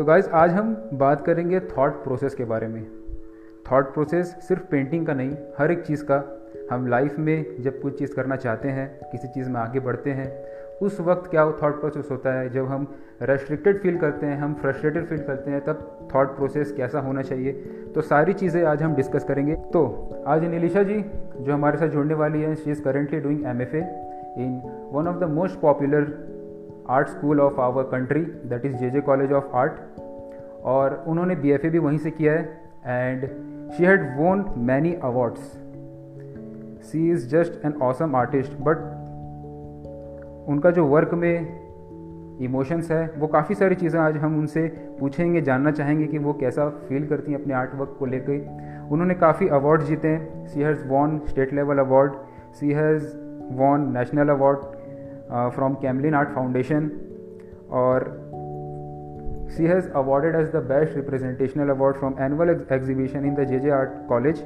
तो गाइज़ आज हम बात करेंगे थॉट प्रोसेस के बारे में। थॉट प्रोसेस सिर्फ़ पेंटिंग का नहीं, हर एक चीज़ का। हम लाइफ में जब कुछ चीज़ करना चाहते हैं, किसी चीज़ में आगे बढ़ते हैं, उस वक्त क्या वो थॉट प्रोसेस होता है? जब हम रेस्ट्रिक्टेड फील करते हैं, हम फ्रस्ट्रेटेड फील करते हैं, तब थॉट प्रोसेस कैसा होना चाहिए? तो सारी चीज़ें आज हम डिस्कस करेंगे। तो आज नीलिशा जी, जो हमारे साथ जुड़ने वाली है she is currently doing M F A in one of the most popular art school of our country that is J J college of art और उन्होंने बी एफ़ ए भी वहीं से किया है and she had won many awards she is just an awesome artist but उनका जो work में इमोशंस है, वो काफ़ी सारी चीज़ें आज हम उनसे पूछेंगे, जानना चाहेंगे कि वो कैसा फील करती हैं अपने आर्ट वर्क को लेकर उन्होंने काफ़ी अवार्ड जीते हैं। She has won state level award she has won national award from Camlin art foundation और she has awarded as the best representational award from annual exhibition in the J J art college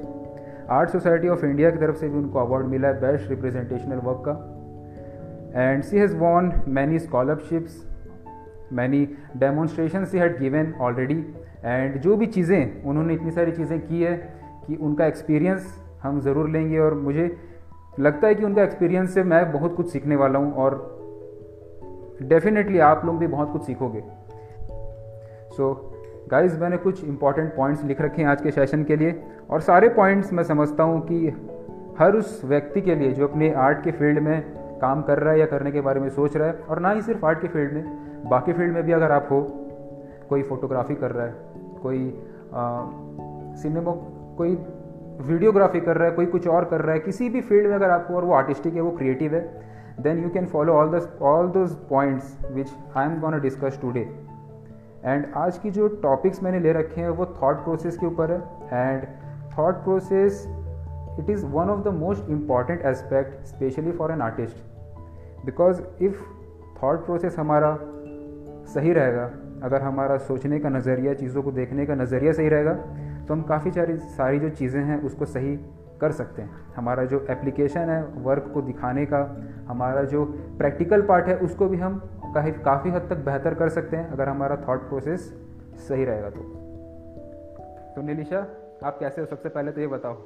art society of India की तरफ़ से भी उनको award मिला है best representational work का. And she has won many scholarships many demonstration she had given already and जो भी चीज़ें, उन्होंने इतनी सारी चीज़ें की है कि उनका एक्सपीरियंस हम ज़रूर लेंगे और मुझे लगता है कि उनका एक्सपीरियंस से मैं बहुत कुछ सीखने वाला हूँ और डेफिनेटली आप लोग भी बहुत कुछ सीखोगे। सो गाइज़ मैंने कुछ इंपॉर्टेंट पॉइंट्स लिख रखे हैं आज के सेशन के लिए और सारे पॉइंट्स मैं समझता हूँ कि हर उस व्यक्ति के लिए जो अपने आर्ट के फ़ील्ड में काम कर रहा है या करने के बारे में सोच रहा है और ना ही सिर्फ़ आर्ट के फ़ील्ड में, बाकी फ़ील्ड में भी अगर आप हो, कोई फोटोग्राफी कर रहा है, कोई सिनेमा कोई वीडियोग्राफी कर रहा है, कोई कुछ और कर रहा है, किसी भी फ़ील्ड में अगर आपको और वो आर्टिस्टिक है, वो क्रिएटिव है then you can follow all this all those points which I am gonna discuss today and आज की जो टॉपिक्स मैंने ले रखे हैं, वो थॉट प्रोसेस के ऊपर है। And thought process it is one of the most important aspect specially for an artist because if thought process हमारा सही रहेगा, अगर हमारा सोचने का नज़रिया, चीज़ों को देखने का नज़रिया सही रहेगा तो हम काफ़ी सारी सारी जो चीज़ें हैं उसको सही कर सकते हैं हमारा जो एप्लीकेशन है वर्क को दिखाने का हमारा जो प्रैक्टिकल पार्ट है उसको भी हम काफ़ी काफ़ी हद तक बेहतर कर सकते हैं अगर हमारा थाट प्रोसेस सही रहेगा तो तो नीलिशा आप कैसे हो सबसे पहले तो ये बताओ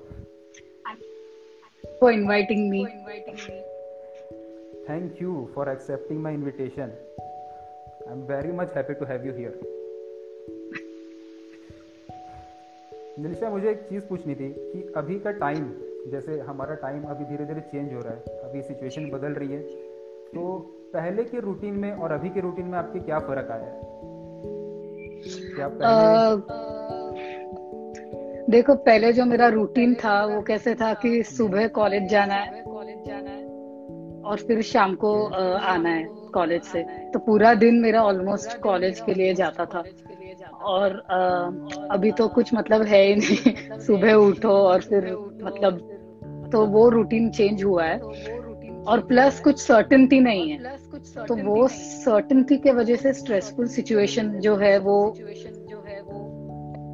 for inviting me. Thank you for accepting my invitation. I'm very much happy to have you here. Nilisha मुझे एक चीज़ पूछनी थी कि अभी का टाइम जैसे हमारा टाइम अभी धीरे धीरे चेंज हो रहा है अभी सिचुएशन बदल रही है तो पहले के रूटीन में और अभी के रूटीन में आपके क्या फ़र्क आया? है क्या पहले देखो पहले जो मेरा रूटीन था वो कैसे था कि सुबह कॉलेज जाना है कॉलेज जाना है और फिर शाम को आना है कॉलेज से। तो पूरा दिन मेरा ऑलमोस्ट कॉलेज के लिए जाता था। और आ, अभी तो कुछ मतलब है ही नहीं। सुबह उठो और फिर मतलब तो वो रूटीन चेंज हुआ है। और प्लस कुछ सर्टनटी नहीं है। तो वो सर्टनटी के वजह से स्ट्रेसफुल सिचुएशन जो है वो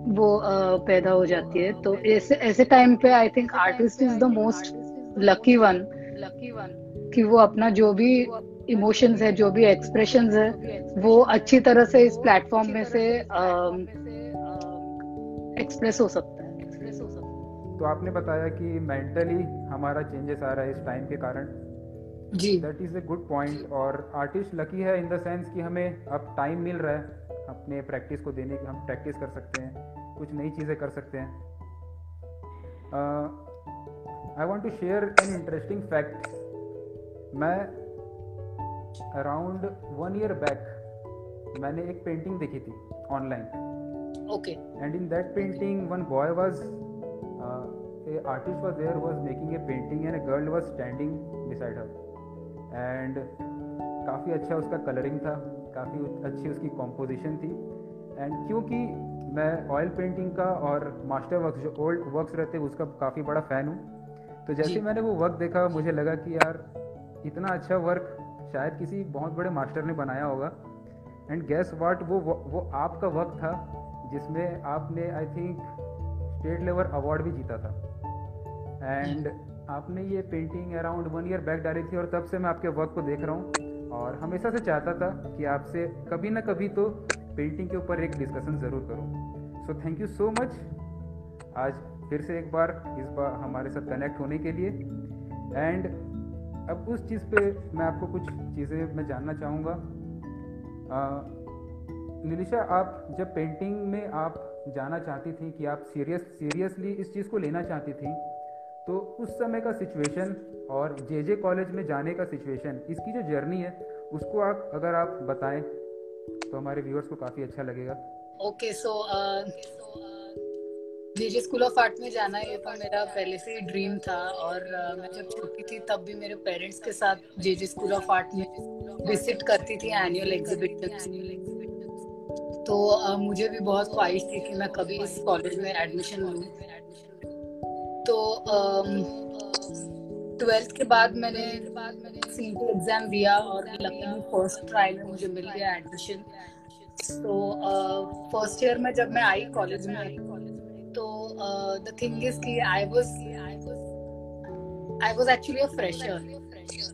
वो पैदा हो जाती है। तो ऐसे ऐसे टाइम पे I think artist is the most lucky one lucky one कि वो अपना जो भी इमोशंस है जो भी एक्सप्रेशन है वो अच्छी तरह से इस प्लेटफॉर्म में से एक्सप्रेस हो सकता है। तो आपने बताया कि मेंटली हमारा चेंजेस आ रहा है इस टाइम के कारण। जी। That is a good point और आर्टिस्ट लकी है इन द सेंस कि हमें अब टाइम मिल रहा है अपने प्रैक्टिस को देने की हम प्रैक्टिस कर सकते हैं कुछ नई चीज़ें कर सकते हैं। I want to share an interesting fact मैं अराउंड वन ईयर बैक मैंने एक पेंटिंग देखी थी online okay and in that painting one boy was a artist was there was making a painting and a girl was standing beside her and काफ़ी अच्छा उसका colouring था काफ़ी अच्छी उसकी कॉम्पोजिशन थी. एंड क्योंकि मैं ऑयल पेंटिंग का और मास्टर वर्क जो ओल्ड वर्क्स रहते हैं उसका काफ़ी बड़ा फ़ैन हूँ. तो जैसे मैंने वो वर्क देखा मुझे लगा कि यार इतना अच्छा वर्क शायद किसी बहुत बड़े मास्टर ने बनाया होगा। एंड गैस वाट वो वो आपका वक्त था, जिसमें आपने I think state level award भी जीता था। एंड आपने ये painting around one year back डाली थी और तब से मैं आपके वर्क को देख रहा हूँ। और हमेशा से चाहता था कि आपसे कभी ना कभी तो पेंटिंग के ऊपर एक डिस्कशन ज़रूर करूँ। So thank you so much आज फिर से एक बार इस बार हमारे साथ कनेक्ट होने के लिए। एंड अब उस चीज़ पे मैं आपको कुछ चीज़ें मैं जानना चाहूँगा। निलिशा, आप जब पेंटिंग में आप जाना चाहती थी कि आप सीरियस सीरियसली इस चीज़ को लेना चाहती थी तो उस समय का सिचुएशन और जे जे कॉलेज में जाने का सिचुएशन इसकी जो जर्नी है, उसको आप, अगर आप बताएँ तो हमारे व्यूअर्स को काफ़ी अच्छा लगेगा। Okay so J J school of art में जाना ये तो मेरा पहले से ही ड्रीम था और मैं जब छोटी थी तब भी मेरे पेरेंट्स के साथ J J school of art में विज़िट करती थी एनुअल एग्जीबिशन तो मुझे भी बहुत ख्वाहिश थी कि मैं कभी इस कॉलेज में एडमिशन लूँ। तो ट्वेल्थ के बाद मैंने सी एग्ज़ाम दिया और लकीली फ़र्स्ट ट्रायल में मुझे मिल गया एडमिशन तो फ़र्स्ट ईयर में जब मैं आई कॉलेज में तो द थिंग इज़ कि I was I was actually a fresher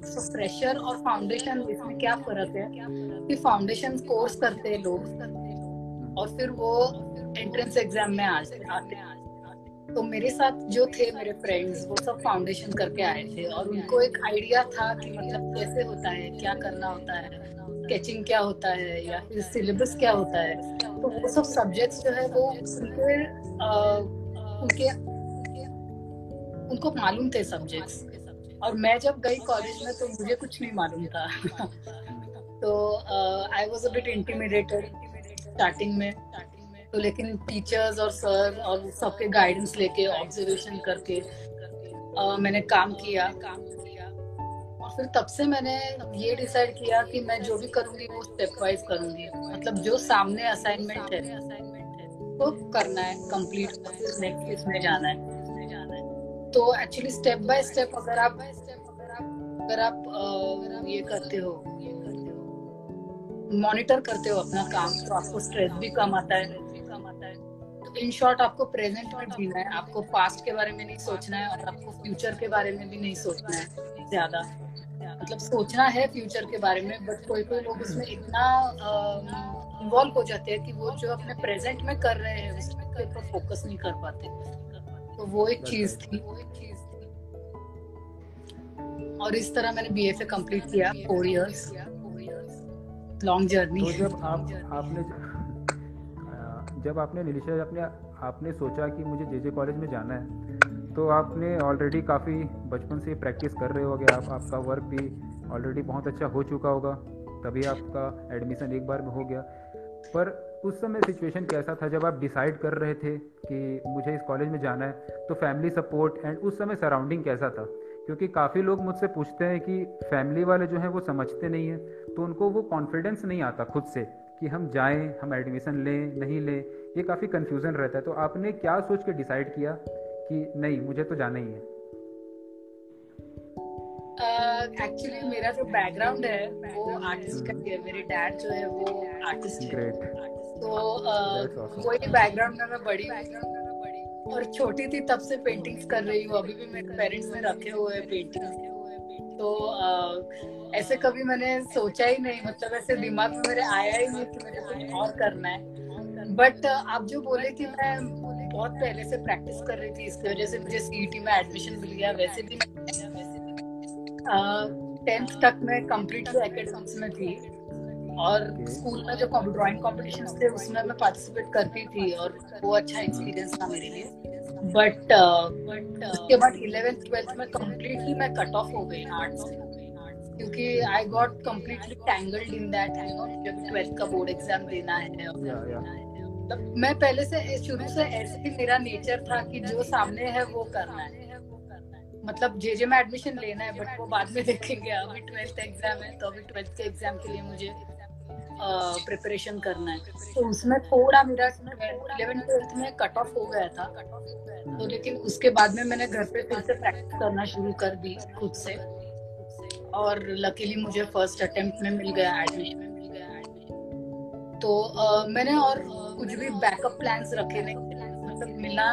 तो फ्रेशर और फाउंडेशन इसमें क्या फ़र्क है? कि फाउंडेशन कोर्स करते हैं लोग और फिर वो एंट्रेंस एग्ज़ाम में आते हैं तो मेरे साथ जो थे मेरे फ्रेंड्स वो सब फाउंडेशन करके आए थे और उनको एक आइडिया था कि मतलब कैसे होता है, क्या करना होता है स्केचिंग क्या होता है या फिर सिलेबस क्या होता है। तो वो सब सब्जेक्ट्स जो है वो उनके उनके उनको मालूम थे सब्जेक्ट्स और मैं जब गई कॉलेज में तो मुझे कुछ नहीं मालूम था। तो I was a bit intimidated starting में। तो लेकिन टीचर्स और सर और सबके गाइडेंस लेके ऑब्जर्वेशन करके आ, मैंने काम किया। काम किया और फिर तब से मैंने ये डिसाइड किया कि मैं जो भी करूँगी वो स्टेप वाइज करूँगी। मतलब जो सामने असाइनमेंट है। वो करना है कंप्लीट नेक्स्ट इसमें जाना है, इसमें जाना है। तो एक्चुअली स्टेप बाय स्टेप अगर आप अगर आप ये करते हो मॉनिटर करते हो अपना काम तो आपको स्ट्रेस भी कम आता है। तो इन शॉर्ट आपको प्रेजेंट में जीना है, आपको पास्ट के बारे में नहीं सोचना है और आपको फ्यूचर के बारे में भी नहीं सोचना है। ज़्यादा मतलब सोचना है फ्यूचर के बारे में बट कोई कोई लोग उसमें इतना इन्वॉल्व हो जाते हैं कि वो जो अपने प्रेजेंट में कर रहे हैं उसके ऊपर फोकस नहीं कर पाते। तो वो एक चीज़ थी। वो एक चीज़ और इस तरह मैंने बी एफ़ ए कंप्लीट किया फोर इयर्स लॉन्ग जर्नी तो जब आप आपने जब आपने निलिशा अपने आपने सोचा कि मुझे जे जे कॉलेज में जाना है तो आपने ऑलरेडी काफ़ी बचपन से प्रैक्टिस कर रहे होगे आप आपका वर्क भी ऑलरेडी बहुत अच्छा हो चुका होगा तभी आपका एडमिशन एक बार में हो गया। पर उस समय सिचुएशन कैसा था जब आप डिसाइड कर रहे थे कि मुझे इस कॉलेज में जाना है तो फैमिली सपोर्ट एंड उस समय सराउंडिंग कैसा था? क्योंकि काफ़ी लोग मुझसे पूछते हैं कि फैमिली वाले जो हैं वो समझते नहीं हैं तो उनको वो कॉन्फिडेंस नहीं आता खुद से कि हम जाएँ, हम एडमिशन लें, नहीं लें, ये काफ़ी कन्फ्यूज़न रहता है। तो आपने क्या सोच के डिसाइड किया कि नहीं, मुझे तो जाना ही है? एक्चुअली मेरा जो बैकग्राउंड है वो आर्टिस्ट का है मेरे डैड जो है वो आर्टिस्ट है। तो वही बैकग्राउंड में मैं बड़ी और छोटी थी तब से पेंटिंग्स कर रही हूँ। अभी भी मेरे पेरेंट्स ने रखे हुए हैं पेंटिंग्स तो आ, ऐसे कभी मैंने सोचा ही नहीं। मतलब ऐसे दिमाग में मेरे आया ही नहीं कि मुझे कुछ और करना है। बट आप जो बोले कि मैं बहुत पहले से प्रैक्टिस कर रही थी इसकी वजह से मुझे सीईटी में एडमिशन मिल गया वैसे भी टेंथ तक मैं कम्प्लीटली एकेडमिक्स में थी और स्कूल में जो ड्राइंग कॉम्पिटिशन थे उसमें मैं पार्टिसिपेट करती थी और वो अच्छा एक्सपीरियंस था मेरे लिए। बट uh, उसके बाद इलेवेंथ ट्वेल्थ में कम्प्लीटली मैं कट ऑफ़ हो गई आर्ट्स क्योंकि I got completely tangled in that you know जब ट्वेल्थ का बोर्ड एग्ज़ाम देना है मतलब मैं पहले से शुरू से ऐसे ही मेरा नेचर था कि जो सामने है वो करना है। मतलब जे जे में एडमिशन लेना है बट वो बाद में देखेंगे। अभी ट्वेल्थ एग्ज़ाम है तो अभी ट्वेल्थ के एग्ज़ाम के लिए मुझे प्रिपरेशन करना है। तो उसमें थोड़ा मेरा इलेवन ट्वेल्थ में कट ऑफ़ हो गया था। तो लेकिन उसके बाद में मैंने घर पे फिर से प्रैक्टिस करना शुरू कर दी खुद से। और लकीली मुझे फ़र्स्ट अटेम्प्ट में मिल गया एडमिशन तो uh, मैंने और कुछ भी बैकअप प्लान्स रखे नहीं। मतलब मिला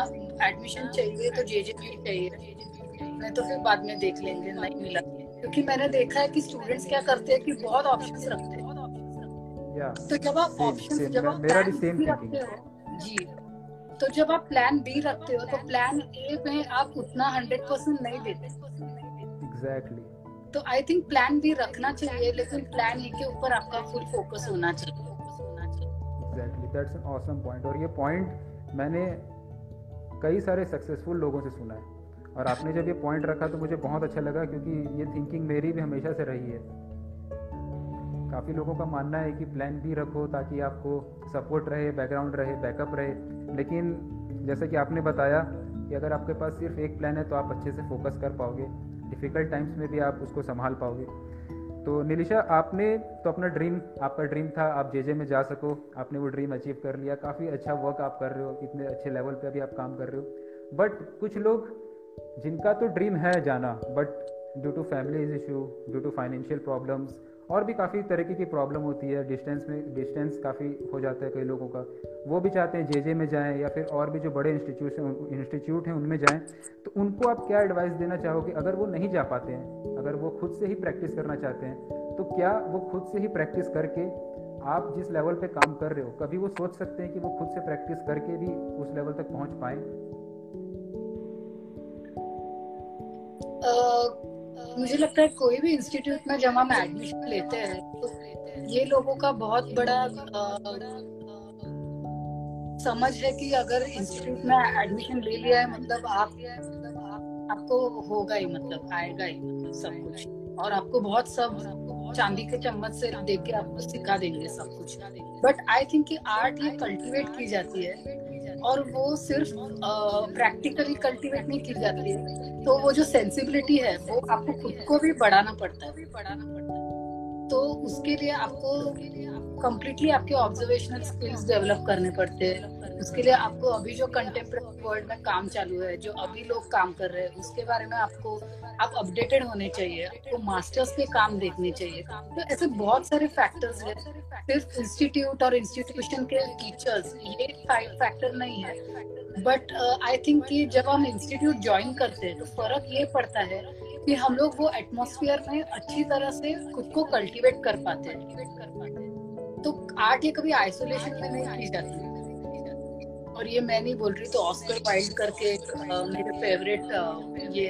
एडमिशन चाहिए तो जे जे चाहिए। मैं तो फिर बाद में देख लेंगे नहीं मिला। क्योंकि मैंने देखा है कि स्टूडेंट्स क्या करते हैं कि बहुत ऑप्शंस रखते हैं। तो जब आप ऑप्शन जब आप मेरा भी सेम रखते हो जी। तो जब आप प्लान बी रखते हो तो प्लान ए में आप उतना हंड्रेड परसेंट नहीं देते। एग्जैक्टली तो आई थिंक प्लान भी रखना चाहिए लेकिन प्लान ए के ऊपर आपका फुल फोकस होना चाहिए। Exactly that's an awesome point और ये पॉइंट मैंने कई सारे सक्सेसफुल लोगों से सुना है। और आपने जब ये पॉइंट रखा तो मुझे बहुत अच्छा लगा क्योंकि ये थिंकिंग मेरी भी हमेशा से रही है। काफ़ी लोगों का मानना है कि प्लान भी रखो ताकि आपको सपोर्ट रहे बैकग्राउंड रहे बैकअप रहे। लेकिन जैसे कि आपने बताया कि अगर आपके पास सिर्फ़ एक प्लान है तो आप अच्छे से फोकस कर पाओगे। डिफ़िकल्ट टाइम्स में भी आप उसको संभाल पाओगे। तो निलिशा, आपने तो अपना ड्रीम आपका ड्रीम था, आप जे में जा सको। आपने वो ड्रीम अचीव कर लिया। काफ़ी अच्छा वर्क आप कर रहे हो। इतने अच्छे लेवल पे अभी आप काम कर रहे हो। बट कुछ लोग जिनका तो ड्रीम है जाना but due to family issue due to financial problems और भी काफ़ी तरीके की प्रॉब्लम होती है डिस्टेंस में डिस्टेंस काफ़ी हो जाता है कई लोगों का। वो भी चाहते हैं जे जे में जाएँ या फिर और भी जो बड़े इंस्टीट्यूशन इंस्टीट्यूट हैं उनमें जाएँ तो उनको आप क्या एडवाइस देना चाहोगे? अगर वो नहीं जा पाते हैं, अगर वो खुद से ही प्रैक्टिस करना चाहते हैं तो क्या वो खुद से ही प्रैक्टिस करके आप जिस लेवल पे काम कर रहे हो, कभी वो सोच सकते हैं कि वो खुद से प्रैक्टिस करके भी उस लेवल तक पहुँच पाए? मुझे लगता है कोई भी इंस्टीट्यूट में जब हम एडमिशन लेते हैं तो ये लोगों का बहुत बड़ा समझ है कि अगर इंस्टीट्यूट में एडमिशन ले लिया है मतलब आप, आपको होगा ही मतलब आएगा ही मतलब सब कुछ। और आपको बहुत सब चांदी के चम्मच से देख के आपको सिखा देंगे सब कुछ। बट आई थिंक कि आर्ट ये कल्टीवेट की जाती है। और वो सिर्फ़ प्रैक्टिकली कल्टीवेट नहीं की जाती है। तो वो जो सेंसिबिलिटी है, वो आपको खुद को भी बढ़ाना पड़ता है भी बढ़ाना पड़ता है। तो उसके लिए आपको कम्प्लीटली आपके ऑब्जर्वेशनल स्किल्स डेवलप करने पड़ते हैं। उसके लिए आपको अभी जो कंटेम्प्रेरी वर्ल्ड में काम चालू है, जो अभी लोग काम कर रहे हैं, उसके बारे में आपको आप अपडेटेड होने चाहिए, आपको मास्टर्स के काम देखने चाहिए। तो ऐसे बहुत सारे फैक्टर्स है। सिर्फ़ इंस्टीट्यूट और इंस्टीट्यूशन के टीचर्स ये फैक्टर नहीं है। बट आई थिंक कि जब हम इंस्टीट्यूट ज्वाइन करते हैं तो फ़र्क ये पड़ता है कि हम लोग वो एटमोसफियर में अच्छी तरह से खुद को कल्टीवेट कर पाते हैं। तो आर्ट ये कभी आइसोलेशन में नहीं की जाती। और ये मैं नहीं बोल रही तो ऑस्कर वाइल्ड करके मेरे फेवरेट ये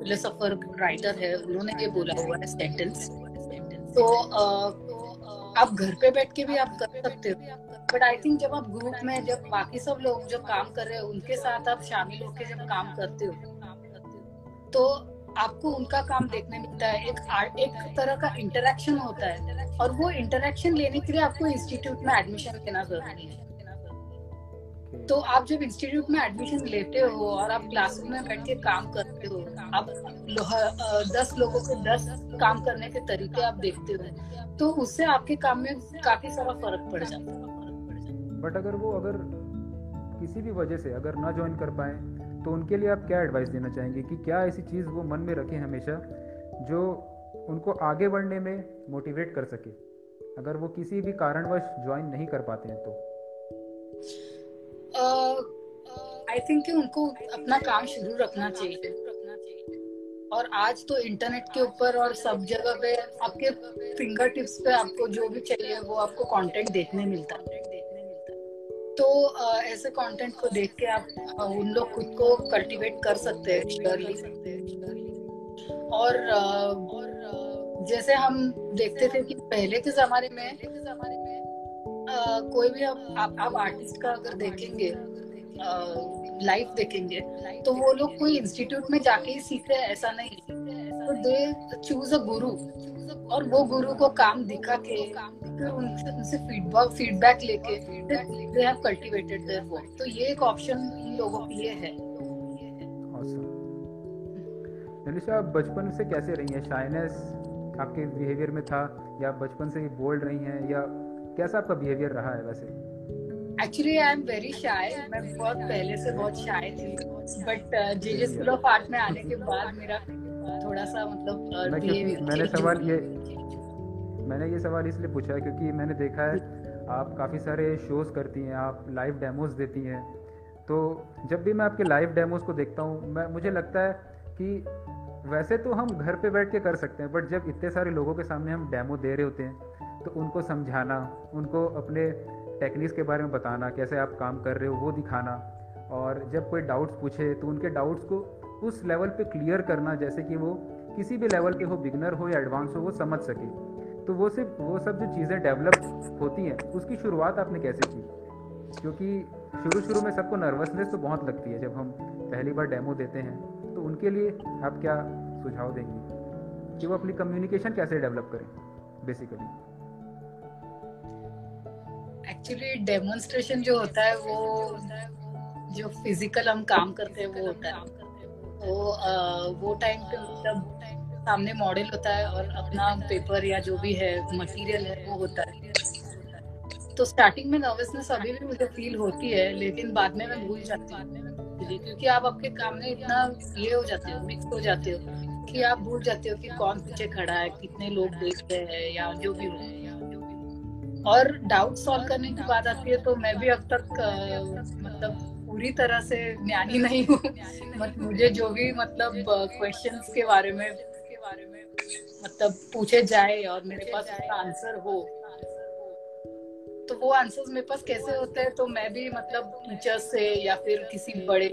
फिलोसोफर राइटर है, उन्होंने ये बोला हुआ है सेंटेंस तो आप घर पे बैठ के भी आप कर सकते हो। बट आई थिंक जब आप ग्रुप में, जब बाकी सब लोग जो काम कर रहे हैं, उनके साथ आप शामिल होकर जब काम करते हो तो आपको उनका काम देखने मिलता है, एक एक तरह का इंटरेक्शन होता है। और वो इंटरेक्शन लेने के लिए आपको इंस्टीट्यूट में एडमिशन लेना ज़रूरी है। तो आप जब इंस्टीट्यूट में एडमिशन लेते हो और आप क्लासरूम में बैठ के काम करते हो, आप दस लोगों को दस काम करने के तरीके आप देखते हो तो उससे आपके काम में काफ़ी सारा फ़र्क पड़ जाता है। बट अगर वो अगर किसी भी वजह से अगर ना ज्वाइन कर पाए तो उनके लिए आप क्या एडवाइस देना चाहेंगे कि क्या ऐसी चीज़ वो मन में रखें हमेशा जो उनको आगे बढ़ने में मोटिवेट कर सके? अगर वो किसी भी कारणवश ज्वाइन नहीं कर पाते हैं तो। आई uh, थिंक uh, उनको अपना काम शुरू रखना चाहिए। और आज तो इंटरनेट के ऊपर और सब जगह पे आपके फिंगर टिप्स पे आपको जो भी चाहिए वो आपको कंटेंट देखने मिलता है। तो ऐसे कंटेंट को देख के आप उन लोग खुद को कल्टीवेट कर सकते हैं और uh, जैसे हम देखते थे कि पहले के जमाने में कोई भी आप आप, आर्टिस्ट का अगर देखेंगे लाइव देखेंगे तो वो लोग कोई इंस्टीट्यूट में जाके ही सीखते हैं ऐसा नहीं। तो दे चूज़ अ गुरु और वो गुरु को काम दिखा के फिर उनसे उनसे फीडबैक फीडबैक लेके they have cultivated their work तो ये एक ऑप्शन इन लोगों के लिए है नलिशा आप बचपन से कैसे रही हैं? शाइनेस आपके बिहेवियर में था या बचपन से ही बोल्ड रही हैं या कैसा आपका बिहेवियर रहा है वैसे? Actually I am very shy मैं बहुत पहले से बहुत शाय थी but J J school of art में आने के बाद मेरा थोड़ा सा मतलब मैंने सवाल ये मैंने ये सवाल इसलिए पूछा है क्योंकि मैंने देखा है आप काफ़ी सारे शोज़ करती हैं आप लाइव डेमोज देती हैं। तो जब भी मैं आपके लाइव डेमोज को देखता हूँ मैं मुझे लगता है कि वैसे तो हम घर पे बैठ के कर सकते हैं बट जब इतने सारे लोगों के सामने हम डेमो दे रहे होते हैं तो उनको समझाना उनको अपने टेक्निक्स के बारे में बताना कैसे आप काम कर रहे हो वो दिखाना। और जब कोई डाउट्स पूछे तो उनके डाउट्स को उस लेवल पे क्लियर करना, जैसे कि वो किसी भी लेवल पे हो बिगनर हो या एडवांस हो, वो समझ सके। तो वो सिर्फ़, वो सब जो चीज़ें डेवलप होती हैं, उसकी शुरुआत आपने कैसे की? क्योंकि शुरू शुरू में सबको नर्वसनेस तो बहुत लगती है, जब हम पहली बार डेमो देते हैं तो उनके लिए आप क्या सुझाव देंगे? कि वो अपनी कम्युनिकेशन कैसे डेवलप करें बेसिकली एक्चुअली डेमोन्स्ट्रेशन जो होता है, वो जो फ़िज़िकल हम काम करते हैं, वो होता है। तो वो टाइम पे मतलब सामने मॉडल होता है और अपना पेपर या जो भी है मटेरियल है, वो होता है। तो स्टार्टिंग में नर्वसनेस अभी भी मुझे फील होती है, लेकिन बाद में मैं भूल जाती हूँ। क्योंकि आप आपके काम में इतना ये हो जाते हो मिक्स हो जाते हो कि आप भूल जाते हो कि कौन पीछे खड़ा है, कितने लोग देख रहे हैं या जो भी हो। और डाउट सॉल्व करने की बात आती है तो मैं भी अब तक मतलब पूरी तरह से ज्ञानी नहीं हूँ। मुझे जो भी मतलब क्वेश्चंस के बारे में के बारे में मतलब पूछे जाए और मेरे पास उसका आंसर हो तो वो आंसर्स मेरे पास कैसे होते हैं? तो मैं भी मतलब टीचर्स से या फिर किसी बड़े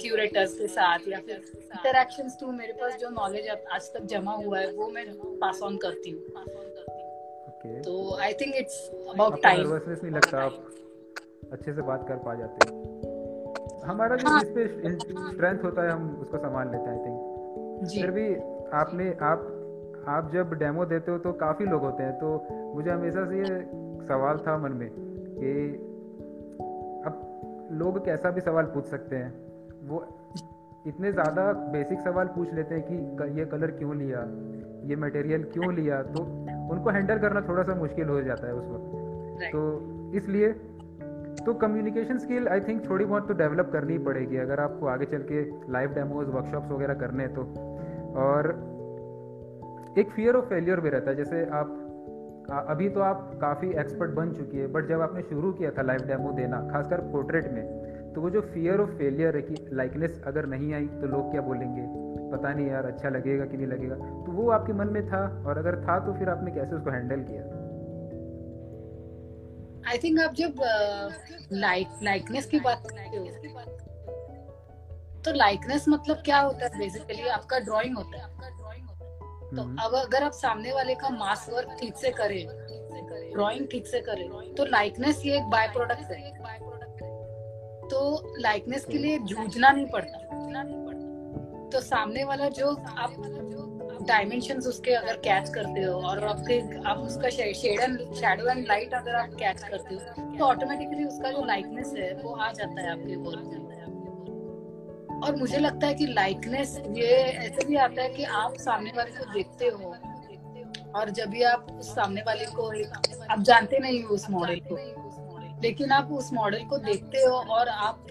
क्यूरेटर्स के साथ या फिर इंटरेक्शन टू मेरे पास जो नॉलेज आज तक जमा हुआ है वो मैं पास ऑन करती हूँ। तो I think it's about time nervousness नहीं लगता? आप अच्छे से बात कर पा जाते हो। हमारा जो हाँ, इस पे स्ट्रेंथ होता है हम उसको संभाल लेते हैं आई थिंक फिर भी आपने आप आप जब डेमो देते हो तो काफ़ी लोग होते हैं तो मुझे हमेशा से ये सवाल था मन में कि अब लोग कैसा भी सवाल पूछ सकते हैं वो इतने ज़्यादा बेसिक सवाल पूछ लेते हैं कि ये कलर क्यों लिया ये मटेरियल क्यों लिया तो उनको हैंडल करना थोड़ा सा मुश्किल हो जाता है उस वक्त। तो इसलिए तो कम्युनिकेशन स्किल आई थिंक थोड़ी बहुत तो डेवलप करनी पड़ेगी, अगर आपको आगे चल के लाइव डेमोज वर्कशॉप्स वगैरह करने तो। और एक फियर ऑफ़ फेलियर भी रहता है, जैसे आप अभी तो आप काफ़ी एक्सपर्ट बन चुकी है बट जब आपने शुरू किया था लाइव डेमो देना, खासकर पोर्ट्रेट में तो वो जो फियर ऑफ़ फेलियर है कि लाइकनेस अगर नहीं आई तो लोग क्या बोलेंगे? पता नहीं यार अच्छा लगेगा कि नहीं लगेगा? तो वो आपके मन में था, और अगर था तो फिर आपने कैसे उसको हैंडल किया? आई थिंक आप जब लाइक लाइकनेस की बात करते हो तो लाइकनेस मतलब क्या होता है? बेसिकली आपका ड्राइंग होता है। आपका ड्राइंग होता है तो हम्म। अब अगर आप सामने वाले का मास वर्क ठीक से करें ड्राइंग ठीक से करें तो लाइकनेस ये एक बाय प्रोडक्ट है। तो लाइकनेस के लिए जूझना नहीं पड़ता। तो सामने वाला जो आप डायमेंशन उसके अगर कैच करते हो और आपके, आप उसका shade and shadow and light अगर आप कैच करते हो तो ऑटोमेटिकली उसका जो लाइकनेस है, वो आ जाता है आपके वर्क में और मुझे लगता है कि लाइकनेस ये ऐसे भी आता है कि आप सामने वाले को देखते हो और जब भी आप उस सामने वाले को, आप जानते नहीं हो उस मॉडल को, लेकिन आप उस मॉडल को देखते हो और आप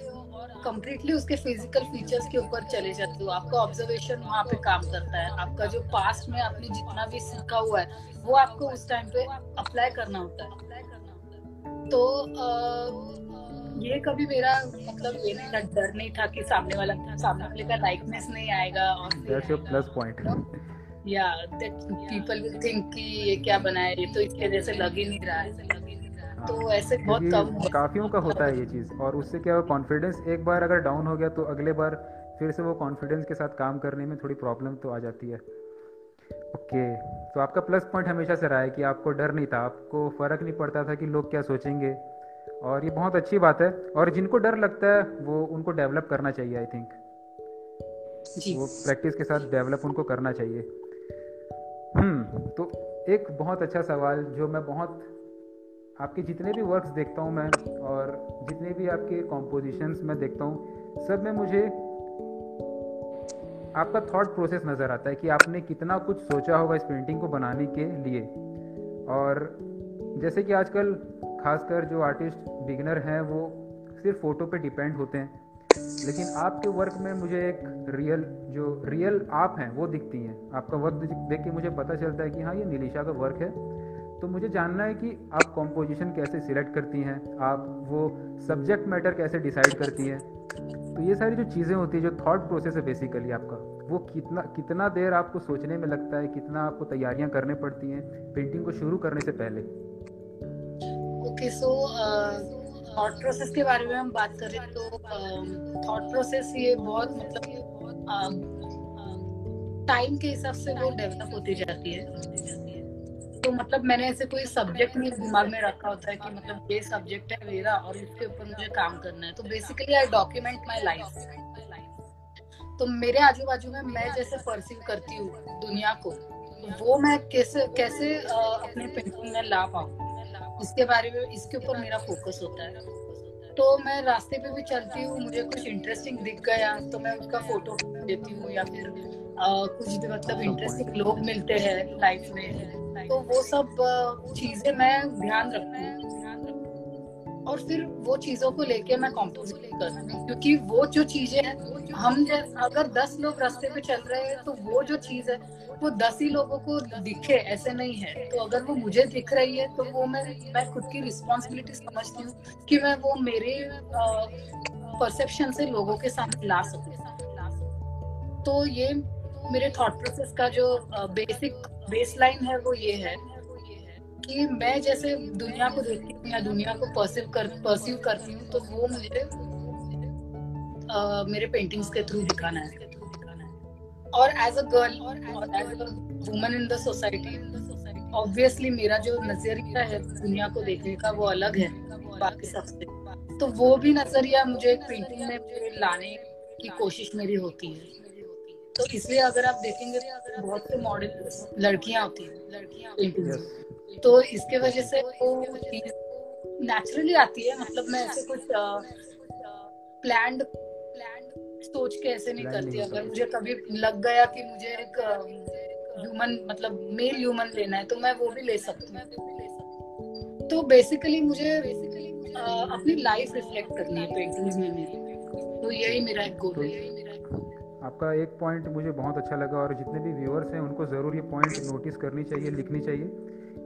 कम्प्लीटली उसके फ़िज़िकल फीचर्स के ऊपर चले जाते हो। आपका ऑब्जर्वेशन वहाँ पे काम करता है। आपका जो पास्ट में आपने जितना भी सीखा हुआ है वो आपको उस टाइम पे अप्लाई करना होता है। तो ये कभी मेरा मतलब ये नहीं था डर नहीं था कि सामने वाला सामने वाले का लाइकनेस नहीं आएगा और प्लस पॉइंट या दैट पीपल विल थिंक कि ये क्या बनाया ये तो इसके जैसे लग ही नहीं रहा है। तो ऐसे बहुत कम काफियों का होता है ये चीज़। और उससे क्या कॉन्फिडेंस एक बार अगर डाउन हो गया तो अगले बार फिर से वो कॉन्फिडेंस के साथ काम करने में थोड़ी प्रॉब्लम तो आ जाती है। ओके तो आपका प्लस पॉइंट हमेशा से रहा है कि आपको डर नहीं था आपको फ़र्क नहीं पड़ता था कि लोग क्या सोचेंगे। और ये बहुत अच्छी बात है और जिनको डर लगता है वो उनको डेवलप करना चाहिए आई थिंक वो प्रैक्टिस के साथ डेवलप उनको करना चाहिए। हम्म तो एक बहुत अच्छा सवाल जो मैं बहुत आपके जितने भी वर्क्स देखता हूँ मैं और जितने भी आपके कॉम्पोजिशंस मैं देखता हूँ, सब में मुझे आपका थॉट प्रोसेस नज़र आता है कि आपने कितना कुछ सोचा होगा इस पेंटिंग को बनाने के लिए। और जैसे कि आजकल खासकर जो आर्टिस्ट बिगनर हैं, वो सिर्फ़ फ़ोटो पे डिपेंड होते हैं। लेकिन आपके वर्क में मुझे एक रियल जो रियल आप हैं, वो दिखती हैं। आपका वर्क देख के मुझे पता चलता है कि हाँ ये नीलिशा का वर्क है। तो मुझे जानना है कि आप कॉम्पोजिशन कैसे सिलेक्ट करती हैं? आप वो सब्जेक्ट मैटर कैसे डिसाइड करती हैं? तो ये सारी जो चीज़ें होती हैं जो थॉट प्रोसेस है बेसिकली आपका वो कितना कितना देर आपको सोचने में लगता है? कितना आपको तैयारियाँ करने पड़ती हैं? पेंटिंग को शुरू करने से पहले। ओके सो थॉट प्रोसेस के बारे में हम बात करें तो थॉट uh, प्रोसेस ये बहुत मतलब टाइम uh, uh, के हिसाब से वो डेवलप होती जाती है। तो मतलब मैंने ऐसे कोई सब्जेक्ट नहीं दिमाग में रखा होता है कि मतलब ये सब्जेक्ट है मेरा और इसके ऊपर मुझे काम करना है। तो basically I document my life तो मेरे आजू बाजू में मैं जैसे परसीव करती हूँ दुनिया को वो मैं कैसे कैसे अपने पेंटिंग में ला पाऊँ? इसके बारे में इसके ऊपर मेरा फोकस होता है। तो मैं रास्ते पे भी चलती हूँ मुझे कुछ इंटरेस्टिंग दिख गया तो मैं उसका फ़ोटो देती हूँ या फिर आ, कुछ मतलब इंटरेस्टिंग लोग मिलते हैं लाइफ में। तो वो सब चीज़ें मैं ध्यान रखती हूँ। और फिर वो चीज़ों को लेके मैं कॉम्पोजिट करती हूँ क्योंकि वो जो चीज़ें हैं, हम अगर दस लोग रास्ते पे चल रहे हैं तो वो जो चीज़ है, वो दस ही लोगों को दिखे, ऐसे नहीं है। तो अगर वो मुझे दिख रही है तो वो मैं मैं खुद की रिस्पॉन्सिबिलिटी समझती हूँ कि मैं वो मेरे परसेप्शन से लोगों के सामने ला सकूँ। तो ये मेरे थॉट प्रोसेस का जो बेसिक बेसलाइन है वो ये है कि मैं जैसे दुनिया को देखती हूँ या दुनिया को परसिव कर परसीव करती हूँ तो वो मुझे आ, मेरे पेंटिंग्स के थ्रू दिखाना है। और एज अ गर्ल और as a woman in the society obviously मेरा जो नज़रिया है दुनिया को देखने का वो अलग है बाकी सबसे। तो वो भी नज़रिया मुझे एक पेंटिंग में लाने की कोशिश मेरी होती है। तो इसलिए अगर आप देखेंगे तो बहुत से मॉडल लड़कियाँ होती हैं। लड़कियाँ तो इसके वजह से वो नेचुरली आती है। मतलब मैं ऐसे कुछ प्लान्ड प्लान्ड सोच के ऐसे नहीं करती। अगर मुझे कभी लग गया कि मुझे एक ह्यूमन मतलब मेल ह्यूमन लेना है तो मैं वो भी ले सकती हूँ। तो बेसिकली मुझे बेसिकली अपनी लाइफ रिफ्लेक्ट करनी है। पेंटिंग्स में मेरी तो यही मेरा एक गोल है। आपका एक पॉइंट मुझे बहुत अच्छा लगा और जितने भी व्यूअर्स हैं उनको ज़रूर ये पॉइंट नोटिस करनी चाहिए लिखनी चाहिए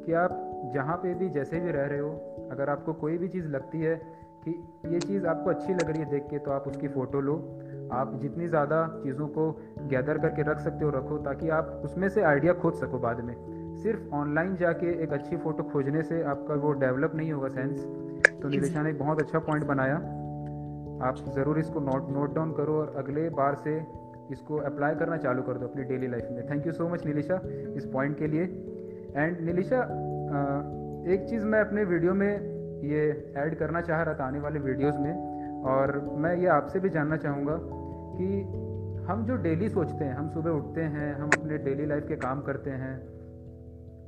कि आप जहाँ पे भी जैसे भी रह रहे हो अगर आपको कोई भी चीज़ लगती है कि ये चीज़ आपको अच्छी लग रही है देख के तो आप उसकी फ़ोटो लो। आप जितनी ज़्यादा चीज़ों को गैदर करके रख सकते हो रखो ताकि आप उसमें से आइडिया खोज सको बाद में। सिर्फ़ ऑनलाइन जाके एक अच्छी फ़ोटो खोजने से आपका वो डेवलप नहीं होगा सेंस तो निलेशा ने एक बहुत अच्छा पॉइंट बनाया। आप ज़रूर इसको नोट नोट डाउन करो और अगले बार से इसको अप्लाई करना चालू कर दो अपनी डेली लाइफ में। Thank you so much Nilisha इस पॉइंट के लिए। एंड नीलिशा एक चीज़ मैं अपने वीडियो में ये ऐड करना चाह रहा था आने वाले वीडियोस में, और मैं ये आपसे भी जानना चाहूँगा कि हम जो डेली सोचते हैं, हम सुबह उठते हैं, हम अपने डेली लाइफ के काम करते हैं,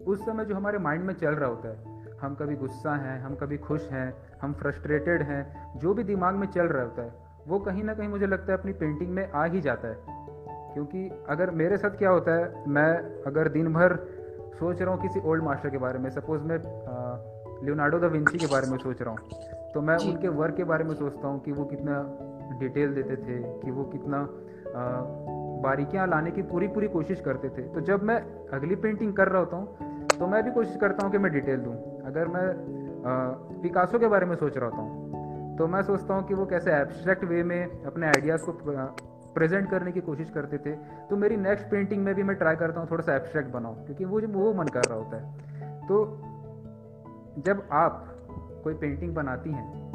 उस समय जो हमारे माइंड में चल रहा होता है, हम कभी गुस्सा हैं, हम कभी खुश हैं, हम फ्रस्ट्रेटेड हैं, जो भी दिमाग में चल रहा होता है वो कहीं ना कहीं मुझे लगता है अपनी पेंटिंग में आ ही जाता है। क्योंकि अगर मेरे साथ क्या होता है मैं अगर दिन भर सोच रहा हूँ किसी ओल्ड मास्टर के बारे में सपोज़ मैं लियोनार्डो द विंची के बारे में सोच रहा हूँ तो मैं उनके वर्क के बारे में सोचता हूँ कि वो कितना डिटेल देते थे कि वो कितना बारीकियाँ लाने की पूरी पूरी कोशिश करते थे। तो जब मैं अगली पेंटिंग कर रहा होता हूँ तो मैं भी कोशिश करता हूँ कि मैं डिटेल दूँ। अगर मैं पिकासो के बारे में सोच रहा होता हूँ तो मैं सोचता हूँ कि वो कैसे एब्स्ट्रैक्ट वे में अपने आइडियाज़ को प्रेजेंट करने की कोशिश करते थे। तो मेरी नेक्स्ट पेंटिंग में भी मैं ट्राई करता हूँ, थोड़ा सा एब्स्ट्रैक्ट बनाऊँ, क्योंकि वो जो, वो मन कर रहा होता है। तो जब आप कोई पेंटिंग बनाती हैं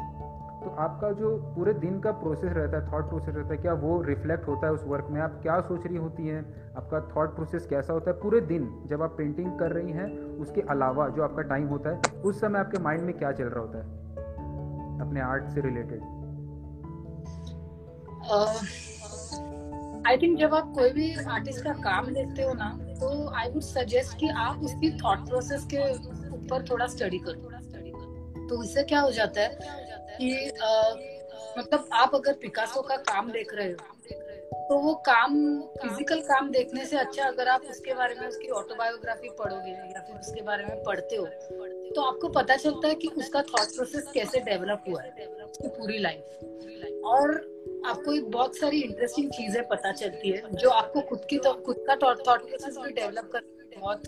तो आपका जो पूरे दिन का प्रोसेस रहता है थॉट प्रोसेस रहता है, क्या वो रिफ्लेक्ट होता है उस वर्क में? आप क्या सोच रही होती हैं? आपका थॉट प्रोसेस कैसा होता है? पूरे दिन जब आप पेंटिंग कर रही हैं, उसके अलावा जो आपका टाइम होता है, उस समय आपके माइंड में क्या चल रहा होता है? अपने आर्ट से रिलेटेड आई थिंक जब आप कोई भी आर्टिस्ट का काम देखते हो ना तो आई वुड सजेस्ट कि आप उसकी थॉट प्रोसेस के ऊपर थोड़ा स्टडी करो। तो इससे क्या हो जाता है कि uh, मतलब आप अगर पिकासो का काम देख रहे हो तो वो काम फ़िज़िकल काम देखने से अच्छा अगर आप उसके बारे में उसकी ऑटोबायोग्राफी पढ़ोगे या फिर उसके बारे में पढ़ते हो तो आपको पता चलता है कि उसका थॉट प्रोसेस कैसे डेवलप हुआ है उसकी पूरी लाइफ और आपको एक बहुत सारी इंटरेस्टिंग चीज़ें पता चलती है जो आपको खुद की तो, खुद का थॉट प्रोसेस भी डेवलप करने में बहुत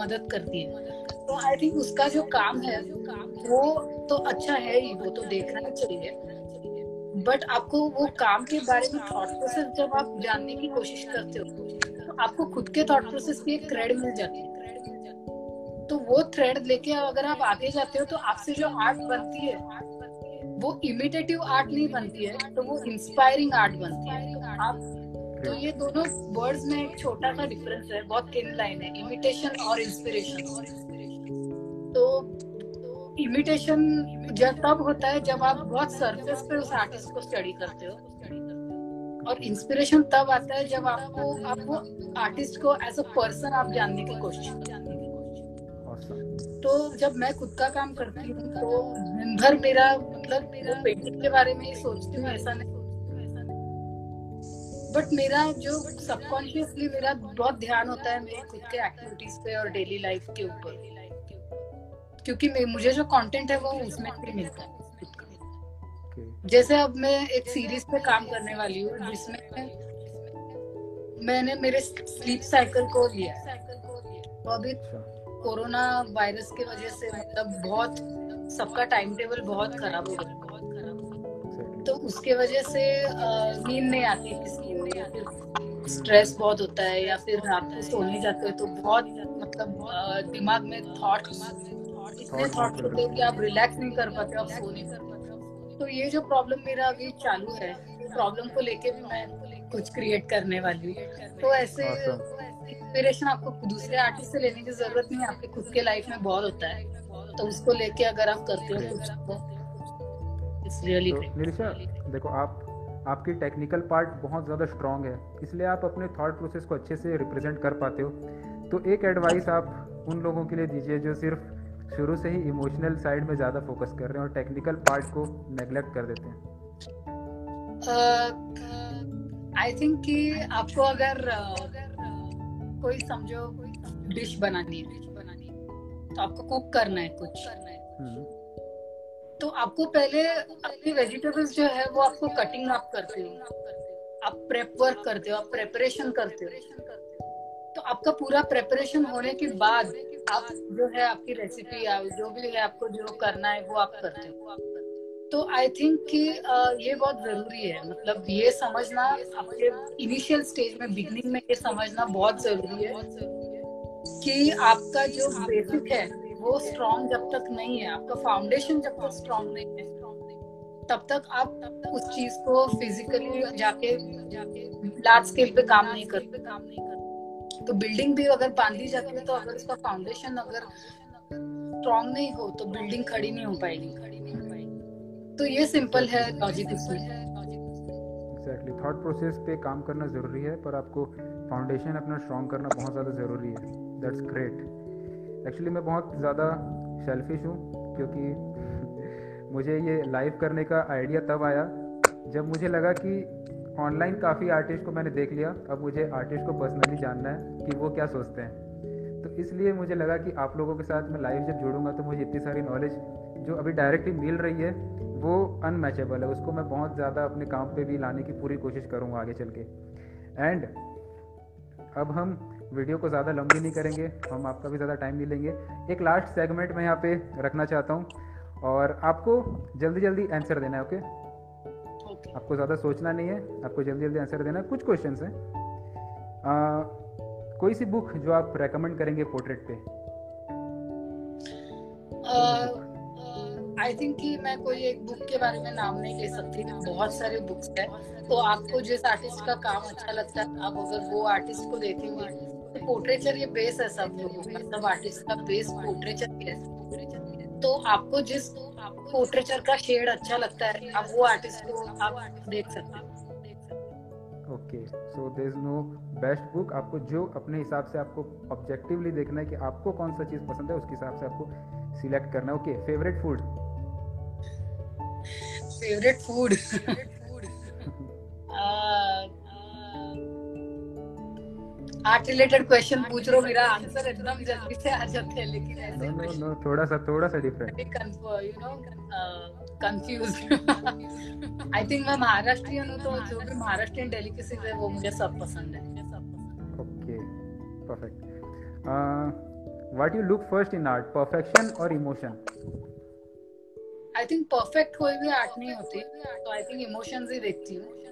मदद करती है। तो आई थिंक उसका जो काम है वो तो अच्छा है ही वो तो देखना चाहिए। बट आपको वो काम के बारे में थॉट प्रोसेस जब आप जानने की कोशिश करते हो तो आपको खुद के थॉट प्रोसेस की एक थ्रेड मिल जाती है। तो वो थ्रेड लेके अगर आप आगे जाते हो तो आपसे जो आर्ट बनती है, वो इमिटेटिव आर्ट नहीं बनती है तो वो इंस्पायरिंग आर्ट बनती है। आप तो ये दोनों वर्ड्स में एक छोटा सा डिफरेंस है, बहुत थिन लाइन है इमिटेशन और इंस्पिरेशन तो इमिटेशन जब तब होता है जब आप बहुत सरफेस पे उस आर्टिस्ट को स्टडी करते हो। और इंस्पिरेशन तब आता है जब आपको आप वो आर्टिस्ट को एज अ पर्सन आप जानने की कोशिश तो जब मैं खुद का काम करती हूँ तो दिन भर मेरा मतलब मेरा पेंटिंग के बारे में ही सोचती हूँ, ऐसा नहीं। बट मेरा जो सबकॉन्शियसली मेरा बहुत ध्यान होता है मेरे खुद के एक्टिविटीज़ पे और डेली लाइफ के ऊपर। क्योंकि मुझे जो कंटेंट है वो उसमें भी मिलता है। जैसे अब मैं एक सीरीज़ पे काम करने वाली हूँ जिसमें मैंने मेरे स्लीप साइकिल को लिया तो अभी कोरोना वायरस की वजह से मतलब बहुत सबका टाइम टेबल बहुत खराब हो गया। तो उसके वजह से नींद नहीं आती किसी नहीं आती। स्ट्रेस बहुत होता है या फिर रात को सोने जाते हो तो बहुत मतलब दिमाग में थॉट इतने थॉट होते हैं कि आप रिलैक्स नहीं कर पाते आप सो नहीं कर पाते। तो ये जो प्रॉब्लम मेरा अभी चालू है प्रॉब्लम को लेके भी मैं कुछ क्रिएट करने वाली हूँ। तो ऐसे इंस्पिरेशन आपको दूसरे आर्टिस्ट से लेने की ज़रूरत नहीं आपके खुद के लाइफ में बहुत होता है। तो उसको लेके अगर आप करते हो कुछ तो रियली देखो आप आपकी टेक्निकल पार्ट बहुत ज़्यादा स्ट्रांग है इसलिए आप अपने थॉट प्रोसेस को अच्छे से रिप्रेजेंट कर पाते हो। तो एक एडवाइस आप उन लोगों के लिए दीजिए जो सिर्फ़ शुरू से ही इमोशनल साइड में ज़्यादा फोकस कर रहे हैं और टेक्निकल पार्ट को नेग्लेक्ट कर देते हैं। आई थिंक कि आपको अगर कोई समझो कोई डिश बनानी है तो आपको कुक करना है कुछ। हम्म। तो आपको पहले अपनी वेजिटेबल्स जो है वो आपको कटिंग आप करते हो। आप प्रेप वर्क करते हो आप प्रेपरेशन करते हो। तो आपका पूरा प्रेपरेशन होने के बाद आप जो है आपकी रेसिपी जो भी है आपको जो करना है, वो आप करते हो। तो आई थिंक कि ये बहुत ज़रूरी है। मतलब ये समझना आपके इनिशियल स्टेज में बिगनिंग में ये समझना बहुत ज़रूरी है कि आपका जो बेसिक है, वो स्ट्रॉन्ग जब तक नहीं है, आपका फाउंडेशन जब तक स्ट्रॉन्ग नहीं है, तब तक आप उस चीज़ को फिजिकली जाके लार्ज स्केल पे काम नहीं करते काम नहीं करते तो बिल्डिंग भी अगर बांधी जाती है तो अगर उसका फाउंडेशन अगर स्ट्रॉन्ग नहीं हो तो बिल्डिंग खड़ी नहीं हो पाएगी। तो ये सिंपल है लॉजिक इसमें एग्जैक्टली थॉट प्रोसेस पे काम करना ज़रूरी है, पर आपको फाउंडेशन अपना स्ट्रॉन्ग करना बहुत ज़्यादा ज़रूरी है। दैट्स ग्रेट एक्चुअली मैं बहुत ज़्यादा सेल्फिश हूँ, क्योंकि मुझे ये लाइव करने का आइडिया तब आया, जब मुझे लगा कि ऑनलाइन काफ़ी आर्टिस्ट को मैंने देख लिया। अब मुझे आर्टिस्ट को पर्सनली जानना है कि वो क्या सोचते हैं। तो इसलिए मुझे लगा कि आप लोगों के साथ मैं लाइव जब जुड़ूँगा तो मुझे इतनी सारी नॉलेज जो अभी डायरेक्टली मिल रही है, वो अनमैचेबल है। उसको मैं बहुत ज़्यादा अपने काम पे भी लाने की पूरी कोशिश करूँगा आगे चल के। एंड अब हम वीडियो को ज़्यादा लंबी नहीं करेंगे, हम आपका भी ज़्यादा टाइम नहीं लेंगे एक लास्ट सेगमेंट मैं यहाँ पे रखना चाहता हूँ और आपको जल्दी जल्दी आंसर देना है ओके आपको ज़्यादा सोचना नहीं है, आपको जल्दी जल्दी आंसर देना कुछ क्वेश्चन हैं। कोई सी बुक जो आप रेकमेंड करेंगे पोर्ट्रेट पे? आई थिंक कि मैं कोई एक बुक के बारे में नाम नहीं ले सकती बहुत सारे बुक्स हैं। तो आपको जिस आर्टिस्ट का काम अच्छा लगता है, आप अगर वो आर्टिस्ट को देखेंगे तो पोर्ट्रेचर ये बेस है सब लोगों का। सब आर्टिस्ट का बेस पोर्ट्रेचर है तो आपको जिस पोर्ट्रेचर का शेड अच्छा लगता है आप वो आर्टिस्ट को आप देख सकते हैं। Okay so there is no best book आपको जो अपने हिसाब से आपको ऑब्जेक्टिवली देखना है कि आपको कौन सा चीज़ पसंद है उसके हिसाब से आपको सिलेक्ट करना है। Okay favourite food favourite food art related question पूछ रहे हो मेरा आंसर एकदम जल्दी से आ जाते हैं लेकिन ऐसे नो नो थोड़ा सा थोड़ा सा different you know confuse I think मैं महाराष्ट्रियन हूँ तो जो भी महाराष्ट्रियन डेलिकेसीज है वो मुझे सब पसंद है। Okay perfect what you look first in art perfection और इमोशन आई थिंक परफेक्ट कोई भी आर्ट नहीं होती तो आई थिंक इमोशंस ही देखती हूँ।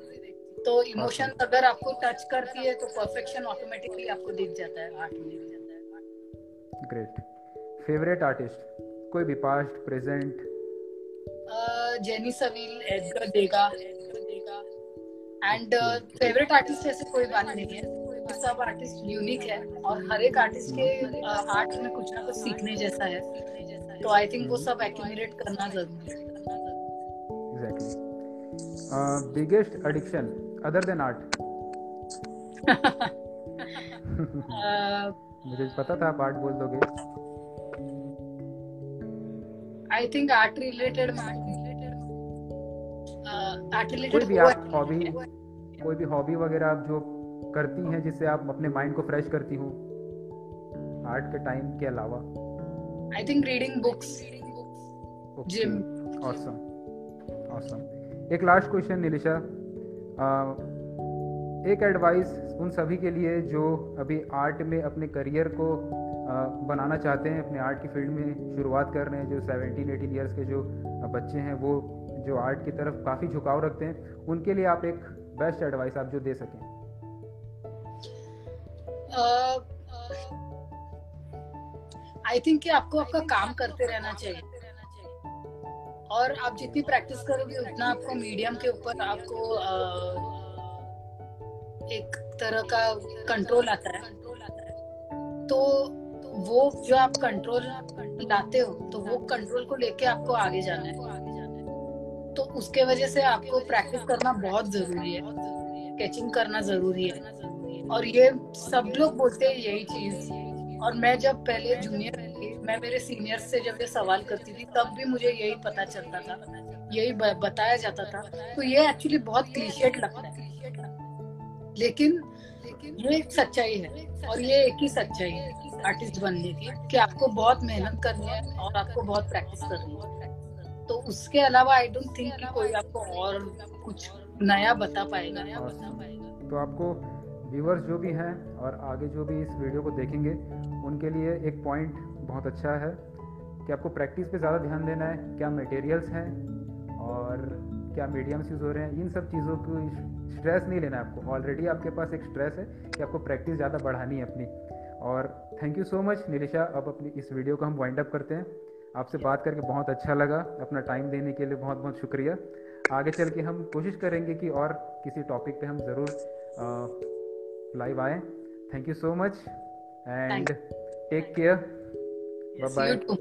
तो इमोशन अगर आपको टच करती है तो परफेक्शन ऑटोमेटिकली आपको दिख जाता है आर्ट में दिख जाता है ग्रेट फेवरेट आर्टिस्ट कोई भी past present Jenny Saville Edgar Degas and favourite artist ऐसे कोई बात नहीं है। सब आर्टिस्ट यूनिक है और हर एक आर्टिस्ट के आर्ट uh, में कुछ ना कुछ सीखने जैसा है। तो आई थिंक वो सब एक्यूमुलेट करना ज़रूरी है। Biggest addiction other than art मुझे पता था आप आर्ट बोल दोगे। I think art related art related कोई भी आप हॉबी कोई भी हॉबी वगैरह आप जो करती हैं जिससे आप अपने माइंड को फ्रेश करती हो आर्ट के टाइम के अलावा। I think reading books gym awesome awesome एक लास्ट क्वेश्चन निलिशा एक एडवाइस उन सभी के लिए जो अभी आर्ट में अपने करियर को बनाना चाहते हैं, अपने आर्ट की फ़ील्ड में शुरुआत कर रहे हैं, जो सेवनटीन एटीन ईयर्स के जो बच्चे हैं, वो जो आर्ट की तरफ़ काफ़ी झुकाव रखते हैं, उनके लिए आप एक बेस्ट एडवाइस आप जो दे सकें। आई थिंक कि आपको आपका काम करते रहना चाहिए। और आप जितनी प्रैक्टिस करोगे, उतना आपको मीडियम के ऊपर आपको एक तरह का कंट्रोल आता है। तो वो जो आप कंट्रोल लाते हो तो वो कंट्रोल को लेके आपको आगे जाना है। तो उसके वजह से आपको प्रैक्टिस करना बहुत ज़रूरी है। स्केचिंग करना ज़रूरी है। और ये सब लोग बोलते हैं यही चीज़। और मैं जब पहले जूनियर मैं मेरे सीनियर से जब ये सवाल करती थी, तब भी मुझे यही पता चलता था। यही बताया जाता था। तो ये एक्चुअली बहुत क्लीशेट लगता है। लेकिन ये एक सच्चाई है और ये एक ही सच्चाई है आर्टिस्ट बनने की, कि आपको बहुत मेहनत करनी है और आपको बहुत प्रैक्टिस करनी है। तो उसके अलावा आई डोंट थिंक कि कोई आपको और कुछ नया बता पाएगा। नया बता पाएगा तो आपको व्यूवर्स जो भी हैं और आगे जो भी इस वीडियो को देखेंगे, उनके लिए एक पॉइंट बहुत अच्छा है कि आपको प्रैक्टिस पे ज़्यादा ध्यान देना है क्या मटेरियल्स हैं और क्या मीडियम्स यूज़ हो रहे हैं इन सब चीज़ों को स्ट्रेस नहीं लेना है आपको। ऑलरेडी आपके पास एक स्ट्रेस है कि आपको प्रैक्टिस ज़्यादा बढ़ानी है अपनी। और thank you so much Nilisha अब अपनी इस वीडियो को हम वाइंड अप करते हैं। आपसे बात करके बहुत अच्छा लगा। अपना टाइम देने के लिए बहुत बहुत शुक्रिया। आगे चल के हम कोशिश करेंगे कि और किसी टॉपिक पे हम ज़रूर लाइव आए। Thank you so much and take care Yes, bye bye. You too.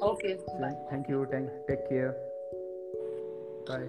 Okay. Bye. Thank you. Thank, take care. Bye.